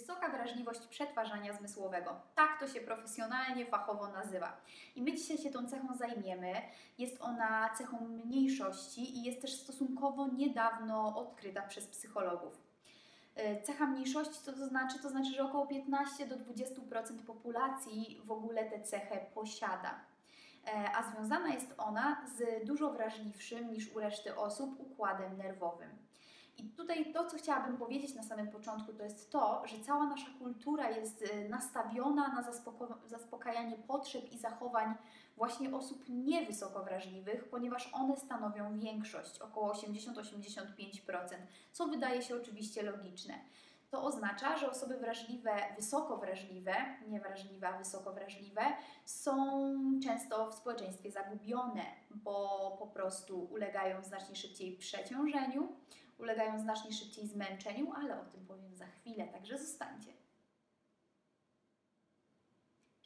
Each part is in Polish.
Wysoka wrażliwość przetwarzania zmysłowego. Tak to się profesjonalnie, fachowo nazywa. I my dzisiaj się tą cechą zajmiemy. Jest ona cechą mniejszości i jest też stosunkowo niedawno odkryta przez psychologów. E, cecha mniejszości, co to znaczy? To znaczy, że około 15 do 20% populacji w ogóle tę cechę posiada. E, a związana jest ona z dużo wrażliwszym niż u reszty osób układem nerwowym. Tutaj to, co chciałabym powiedzieć na samym początku, to jest to, że cała nasza kultura jest y, nastawiona na zaspokajanie potrzeb i zachowań właśnie osób niewysoko wrażliwych, ponieważ one stanowią większość, około 80-85%, co wydaje się oczywiście logiczne. To oznacza, że osoby wrażliwe, wysoko wrażliwe, nie wrażliwe, a wysoko wrażliwe, są często w społeczeństwie zagubione, bo po prostu ulegają znacznie szybciej przeciążeniu, ulegają znacznie szybciej zmęczeniu, ale o tym powiem za chwilę, także zostańcie.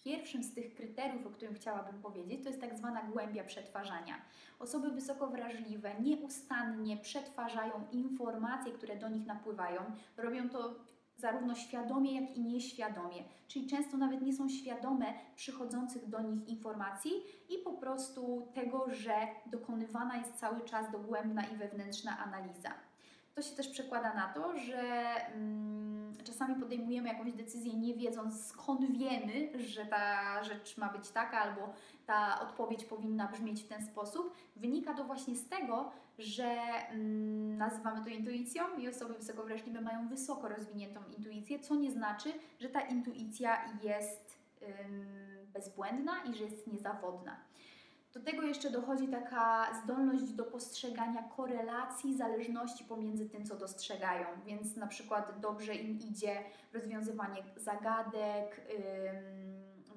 Pierwszym z tych kryteriów, o którym chciałabym powiedzieć, to jest tak zwana głębia przetwarzania. Osoby wysoko wrażliwe nieustannie przetwarzają informacje, które do nich napływają. Robią to zarówno świadomie, jak i nieświadomie, czyli często nawet nie są świadome przychodzących do nich informacji i po prostu tego, że dokonywana jest cały czas dogłębna i wewnętrzna analiza. To się też przekłada na to, że mm, czasami podejmujemy jakąś decyzję nie wiedząc skąd wiemy, że ta rzecz ma być taka albo ta odpowiedź powinna brzmieć w ten sposób. Wynika to właśnie z tego, że mm, nazywamy to intuicją i osoby wysoko wrażliwe mają wysoko rozwiniętą intuicję, co nie znaczy, że ta intuicja jest ym, bezbłędna i że jest niezawodna. Do tego jeszcze dochodzi taka zdolność do postrzegania korelacji, zależności pomiędzy tym, co dostrzegają. Więc na przykład dobrze im idzie rozwiązywanie zagadek,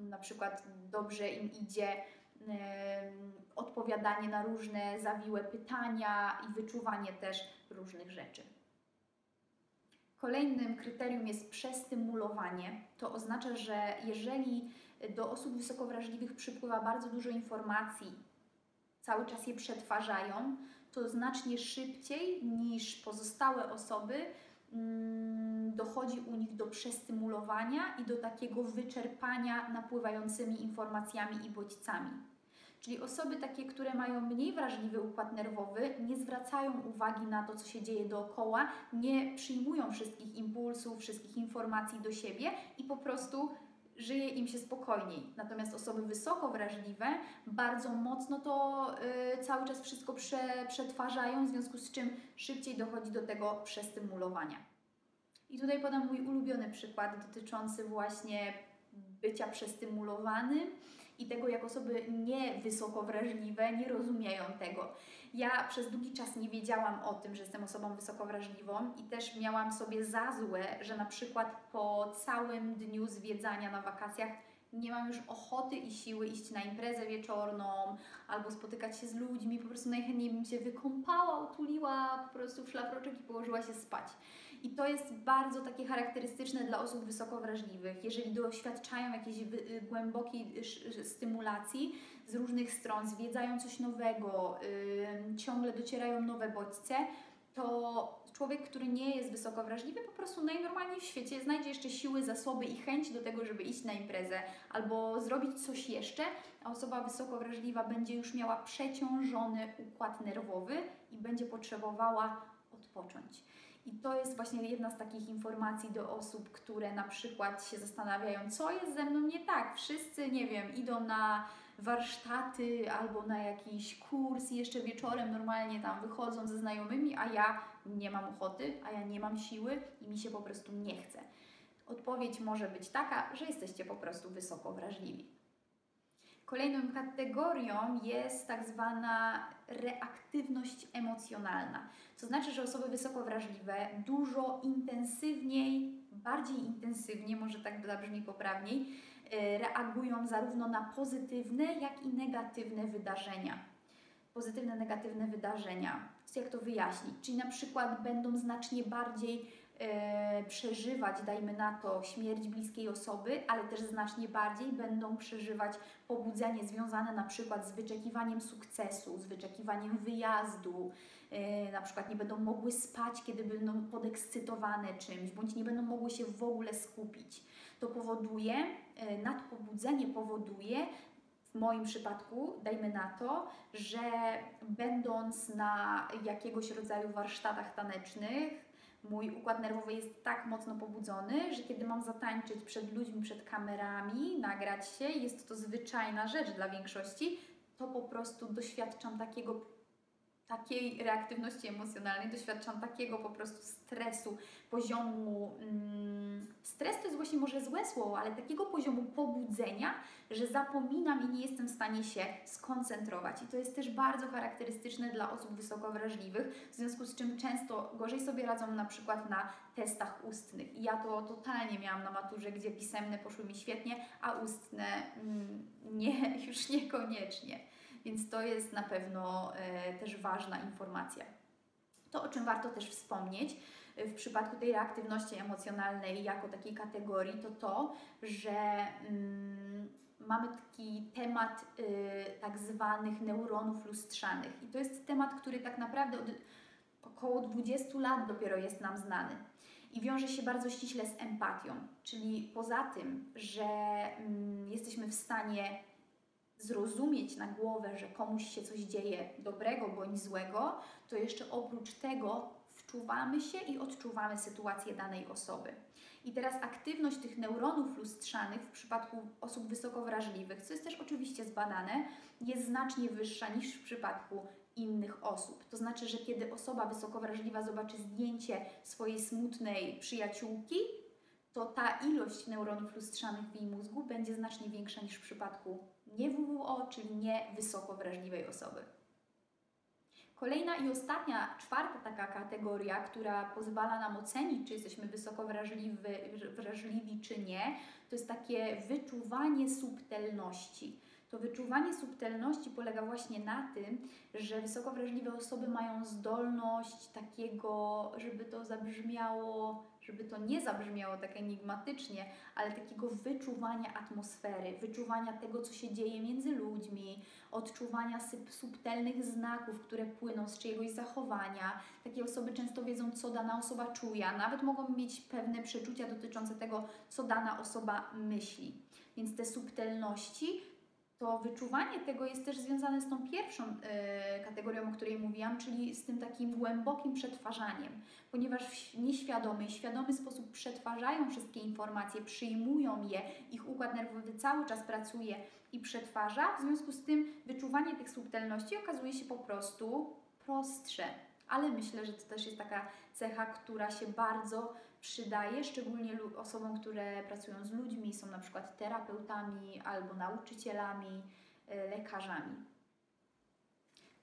na przykład dobrze im idzie odpowiadanie na różne zawiłe pytania i wyczuwanie też różnych rzeczy. Kolejnym kryterium jest przestymulowanie. To oznacza, że jeżeli do osób wysoko wrażliwych przypływa bardzo dużo informacji, cały czas je przetwarzają, to znacznie szybciej niż pozostałe osoby mm, dochodzi u nich do przestymulowania i do takiego wyczerpania napływającymi informacjami i bodźcami. Czyli osoby takie, które mają mniej wrażliwy układ nerwowy, nie zwracają uwagi na to, co się dzieje dookoła, nie przyjmują wszystkich impulsów, wszystkich informacji do siebie i po prostu żyje im się spokojniej. Natomiast osoby wysoko wrażliwe bardzo mocno to y, cały czas wszystko prze, przetwarzają, w związku z czym szybciej dochodzi do tego przestymulowania. I tutaj podam mój ulubiony przykład dotyczący właśnie bycia przestymulowanym i tego, jak osoby nie wysoko wrażliwe nie rozumieją tego. Ja przez długi czas nie wiedziałam o tym, że jestem osobą wysoko wrażliwą i też miałam sobie za złe, że na przykład po całym dniu zwiedzania na wakacjach nie mam już ochoty i siły iść na imprezę wieczorną albo spotykać się z ludźmi, po prostu najchętniej bym się wykąpała, utuliła po prostu w szlafroczek i położyła się spać. I to jest bardzo takie charakterystyczne dla osób wysoko wrażliwych. Jeżeli doświadczają jakiejś y, głębokiej stymulacji z różnych stron, zwiedzają coś nowego, ciągle docierają nowe bodźce, to człowiek, który nie jest wysoko wrażliwy, po prostu najnormalniej w świecie znajdzie jeszcze siły, zasoby i chęć do tego, żeby iść na imprezę albo zrobić coś jeszcze, a osoba wysoko wrażliwa będzie już miała przeciążony układ nerwowy i będzie potrzebowała odpocząć. I to jest właśnie jedna z takich informacji do osób, które na przykład się zastanawiają, co jest ze mną nie tak. Wszyscy, nie wiem, idą na warsztaty albo na jakiś kurs jeszcze wieczorem normalnie tam wychodzą ze znajomymi, a ja nie mam ochoty, a ja nie mam siły i mi się po prostu nie chce. Odpowiedź może być taka, że jesteście po prostu wysoko wrażliwi. Kolejną kategorią jest tak zwana reaktywność emocjonalna. To znaczy, że osoby wysoko wrażliwe dużo intensywniej, bardziej intensywnie, może tak zabrzmi poprawniej, e, reagują zarówno na pozytywne, jak i negatywne wydarzenia. Pozytywne, negatywne wydarzenia. Jak to wyjaśnić? Czyli na przykład będą znacznie bardziej przeżywać, dajmy na to, śmierć bliskiej osoby, ale też znacznie bardziej będą przeżywać pobudzenie związane na przykład z wyczekiwaniem sukcesu, z wyczekiwaniem wyjazdu, e, na przykład nie będą mogły spać, kiedy będą podekscytowane czymś, bądź nie będą mogły się w ogóle skupić. To powoduje, e, nadpobudzenie powoduje w moim przypadku, dajmy na to, że będąc na jakiegoś rodzaju warsztatach tanecznych, mój układ nerwowy jest tak mocno pobudzony, że kiedy mam zatańczyć przed ludźmi, przed kamerami, nagrać się, jest to zwyczajna rzecz dla większości, to po prostu doświadczam takiego takiej reaktywności emocjonalnej, doświadczam takiego po prostu stresu, poziomu. Mm, stres to jest właśnie może złe słowo, ale takiego poziomu pobudzenia, że zapominam i nie jestem w stanie się skoncentrować. I to jest też bardzo charakterystyczne dla osób wysoko wrażliwych, w związku z czym często gorzej sobie radzą na przykład na testach ustnych. I ja to totalnie miałam na maturze, gdzie pisemne poszły mi świetnie, a ustne mm, nie, już niekoniecznie. Więc to jest na pewno e, też ważna informacja. To, o czym warto też wspomnieć e, w przypadku tej reaktywności emocjonalnej jako takiej kategorii, to to, że mm, mamy taki temat y, tak zwanych neuronów lustrzanych. I to jest temat, który tak naprawdę od około 20 lat dopiero jest nam znany. I wiąże się bardzo ściśle z empatią, czyli poza tym, że mm, jesteśmy w stanie zrozumieć na głowę, że komuś się coś dzieje dobrego bądź złego, to jeszcze oprócz tego wczuwamy się i odczuwamy sytuację danej osoby. I teraz aktywność tych neuronów lustrzanych w przypadku osób wysoko wrażliwych, co jest też oczywiście zbadane, jest znacznie wyższa niż w przypadku innych osób. To znaczy, że kiedy osoba wysoko wrażliwa zobaczy zdjęcie swojej smutnej przyjaciółki, to ta ilość neuronów lustrzanych w jej mózgu będzie znacznie większa niż w przypadku nie WWO, czyli nie wysoko wrażliwej osoby. Kolejna i ostatnia, czwarta taka kategoria, która pozwala nam ocenić, czy jesteśmy wysoko wrażliwi, wrażliwi czy nie, to jest takie wyczuwanie subtelności. To wyczuwanie subtelności polega właśnie na tym, że wysoko wrażliwe osoby mają zdolność takiego, żeby to zabrzmiało żeby to nie zabrzmiało tak enigmatycznie, ale takiego wyczuwania atmosfery, wyczuwania tego, co się dzieje między ludźmi, odczuwania subtelnych znaków, które płyną z czyjegoś zachowania. Takie osoby często wiedzą, co dana osoba czuje, nawet mogą mieć pewne przeczucia dotyczące tego, co dana osoba myśli. Więc te subtelności to wyczuwanie tego jest też związane z tą pierwszą y, kategorią, o której mówiłam, czyli z tym takim głębokim przetwarzaniem, ponieważ w nieświadomy i świadomy sposób przetwarzają wszystkie informacje, przyjmują je, ich układ nerwowy cały czas pracuje i przetwarza, w związku z tym wyczuwanie tych subtelności okazuje się po prostu prostsze. Ale myślę, że to też jest taka cecha, która się bardzo przydaje, szczególnie osobom, które pracują z ludźmi, są na przykład terapeutami albo nauczycielami, e, lekarzami.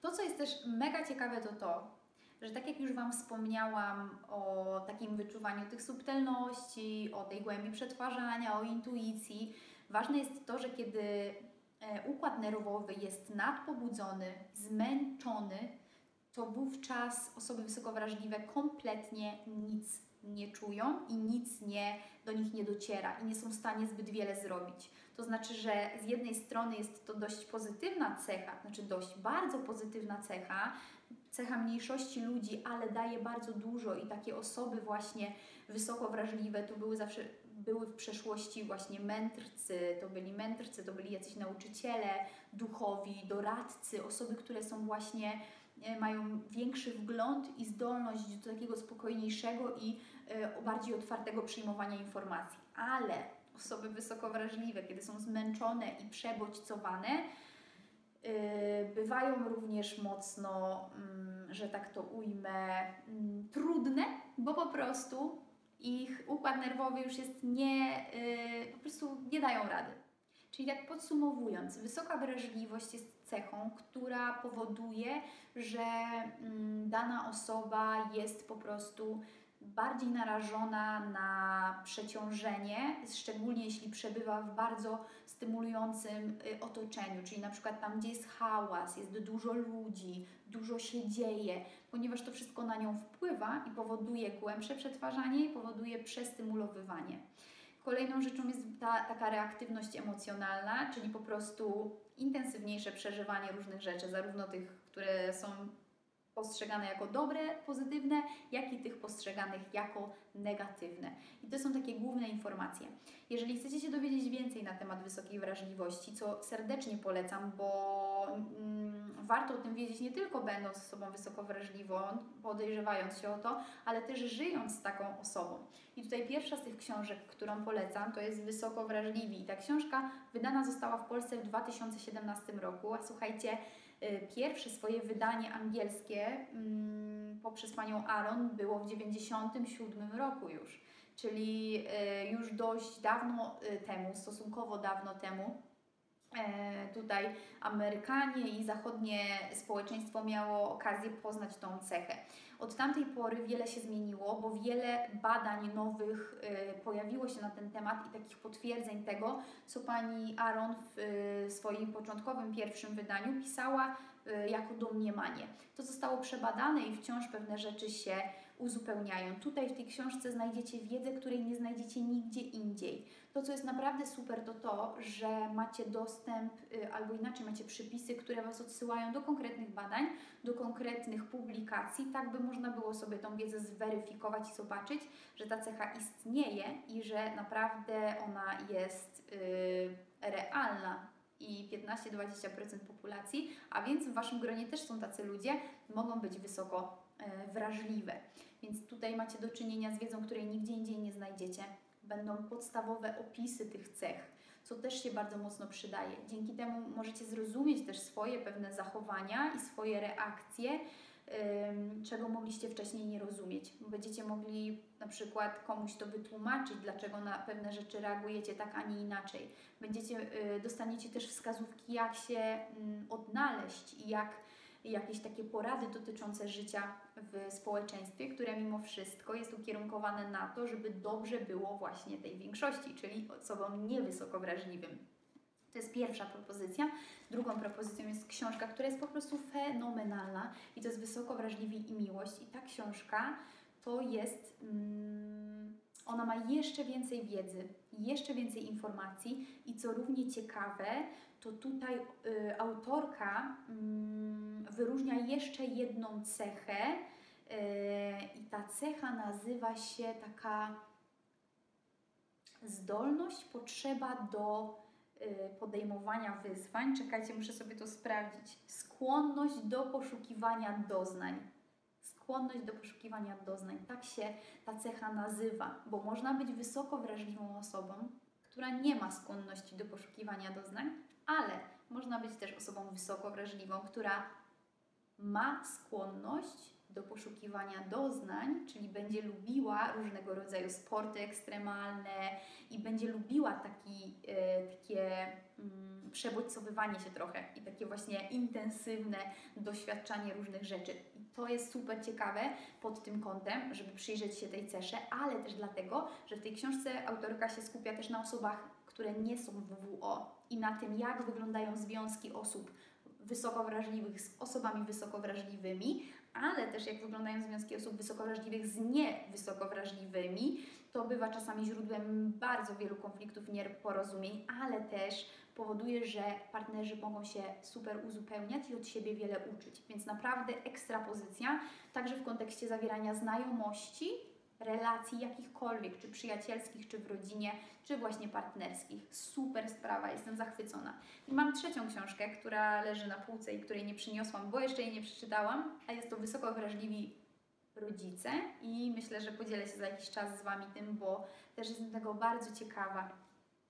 To, co jest też mega ciekawe, to to, że tak jak już Wam wspomniałam o takim wyczuwaniu tych subtelności, o tej głębi przetwarzania, o intuicji, ważne jest to, że kiedy e, układ nerwowy jest nadpobudzony, zmęczony, to wówczas osoby wysokowrażliwe kompletnie nic nie czują i nic nie, do nich nie dociera i nie są w stanie zbyt wiele zrobić. To znaczy, że z jednej strony jest to dość pozytywna cecha, znaczy dość bardzo pozytywna cecha, cecha mniejszości ludzi, ale daje bardzo dużo i takie osoby właśnie wysoko wrażliwe to były zawsze były w przeszłości właśnie mędrcy, to byli mędrcy, to byli jacyś nauczyciele duchowi, doradcy, osoby, które są właśnie mają większy wgląd i zdolność do takiego spokojniejszego i E, bardziej otwartego przyjmowania informacji. Ale osoby wysoko wrażliwe, kiedy są zmęczone i przebodźcowane, e, bywają również mocno, mm, że tak to ujmę, mm, trudne, bo po prostu ich układ nerwowy już jest nie, e, po prostu nie dają rady. Czyli tak podsumowując, wysoka wrażliwość jest cechą, która powoduje, że mm, dana osoba jest po prostu bardziej narażona na przeciążenie, szczególnie jeśli przebywa w bardzo stymulującym y, otoczeniu, czyli na przykład tam, gdzie jest hałas, jest dużo ludzi, dużo się dzieje, ponieważ to wszystko na nią wpływa i powoduje głębsze przetwarzanie i powoduje przestymulowywanie. Kolejną rzeczą jest ta taka reaktywność emocjonalna, czyli po prostu intensywniejsze przeżywanie różnych rzeczy, zarówno tych, które są postrzegane jako dobre, pozytywne, jak i tych postrzeganych jako negatywne. I to są takie główne informacje. Jeżeli chcecie się dowiedzieć więcej na temat wysokiej wrażliwości, co serdecznie polecam, bo mm, warto o tym wiedzieć nie tylko będąc osobą wysoko wrażliwą, podejrzewając się o to, ale też żyjąc z taką osobą. I tutaj pierwsza z tych książek, którą polecam, to jest Wysoko Wrażliwi. I ta książka wydana została w Polsce w 2017 roku, a słuchajcie, pierwsze swoje wydanie angielskie mm, poprzez panią Aaron było w 97 roku już, czyli y, już dość dawno y, temu, stosunkowo dawno temu. E, tutaj Amerykanie i zachodnie społeczeństwo miało okazję poznać tą cechę. Od tamtej pory wiele się zmieniło, bo wiele badań nowych y, pojawiło się na ten temat i takich potwierdzeń tego, co pani Aaron w y, swoim początkowym pierwszym wydaniu pisała jako domniemanie. To zostało przebadane i wciąż pewne rzeczy się uzupełniają. Tutaj w tej książce znajdziecie wiedzę, której nie znajdziecie nigdzie indziej. To, co jest naprawdę super, to to, że macie dostęp, y, albo inaczej macie przypisy, które Was odsyłają do konkretnych badań, do konkretnych publikacji, tak by można było sobie tą wiedzę zweryfikować i zobaczyć, że ta cecha istnieje i że naprawdę ona jest yy, realna i 15-20% populacji, a więc w Waszym gronie też są tacy ludzie, mogą być wysoko wrażliwe. Więc tutaj macie do czynienia z wiedzą, której nigdzie indziej nie znajdziecie. Będą podstawowe opisy tych cech, co też się bardzo mocno przydaje. Dzięki temu możecie zrozumieć też swoje pewne zachowania i swoje reakcje, czego mogliście wcześniej nie rozumieć. Będziecie mogli na przykład komuś to wytłumaczyć, dlaczego na pewne rzeczy reagujecie tak, a nie inaczej. Będziecie, y, dostaniecie też wskazówki, jak się mm, odnaleźć i jak jakieś takie porady dotyczące życia w społeczeństwie, które mimo wszystko jest ukierunkowane na to, żeby dobrze było właśnie tej większości, czyli osobom niewysoko wrażliwym. To jest pierwsza propozycja. Drugą propozycją jest książka, która jest po prostu fenomenalna i to jest Wysoko Wrażliwi i Miłość. I ta książka to jest. Ona ma jeszcze więcej wiedzy, jeszcze więcej informacji i co równie ciekawe, to tutaj y, autorka y, wyróżnia jeszcze jedną cechę y, i ta cecha nazywa się taka zdolność, potrzeba do y, podejmowania wyzwań. Czekajcie, muszę sobie to sprawdzić. Skłonność do poszukiwania doznań. Skłonność do poszukiwania doznań. Tak się ta cecha nazywa, bo można być wysoko wrażliwą osobą, która nie ma skłonności do poszukiwania doznań, ale można być też osobą wysoko wrażliwą, która ma skłonność do poszukiwania doznań, czyli będzie lubiła różnego rodzaju sporty ekstremalne i będzie lubiła taki, e, takie mm, przebodźcowywanie się trochę i takie właśnie intensywne doświadczanie różnych rzeczy. To jest super ciekawe pod tym kątem, żeby przyjrzeć się tej cesze, ale też dlatego, że w tej książce autorka się skupia też na osobach, które nie są WWO i na tym, jak wyglądają związki osób wysoko wrażliwych z osobami wysoko wrażliwymi, ale też jak wyglądają związki osób wysoko wrażliwych z niewysoko wrażliwymi. To bywa czasami źródłem bardzo wielu konfliktów nieporozumień, ale też powoduje, że partnerzy mogą się super uzupełniać i od siebie wiele uczyć. Więc naprawdę ekstra pozycja, także w kontekście zawierania znajomości relacji jakichkolwiek, czy przyjacielskich, czy w rodzinie, czy właśnie partnerskich. Super sprawa, jestem zachwycona. I mam trzecią książkę, która leży na półce i której nie przyniosłam, bo jeszcze jej nie przeczytałam, a jest to Wysoko Wrażliwi Rodzice i myślę, że podzielę się za jakiś czas z Wami tym, bo też jestem tego bardzo ciekawa.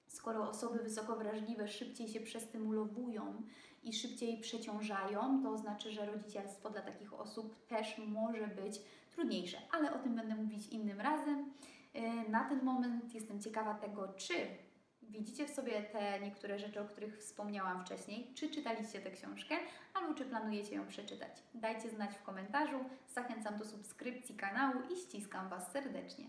Skoro osoby wysoko wrażliwe szybciej się przestymulowują i szybciej przeciążają, to znaczy, że rodzicielstwo dla takich osób też może być trudniejsze, ale o tym będę mówić innym razem. E, na ten moment jestem ciekawa tego, czy Widzicie w sobie te niektóre rzeczy, o których wspomniałam wcześniej? Czy czytaliście tę książkę, albo czy planujecie ją przeczytać? Dajcie znać w komentarzu. Zachęcam do subskrypcji kanału i ściskam Was serdecznie.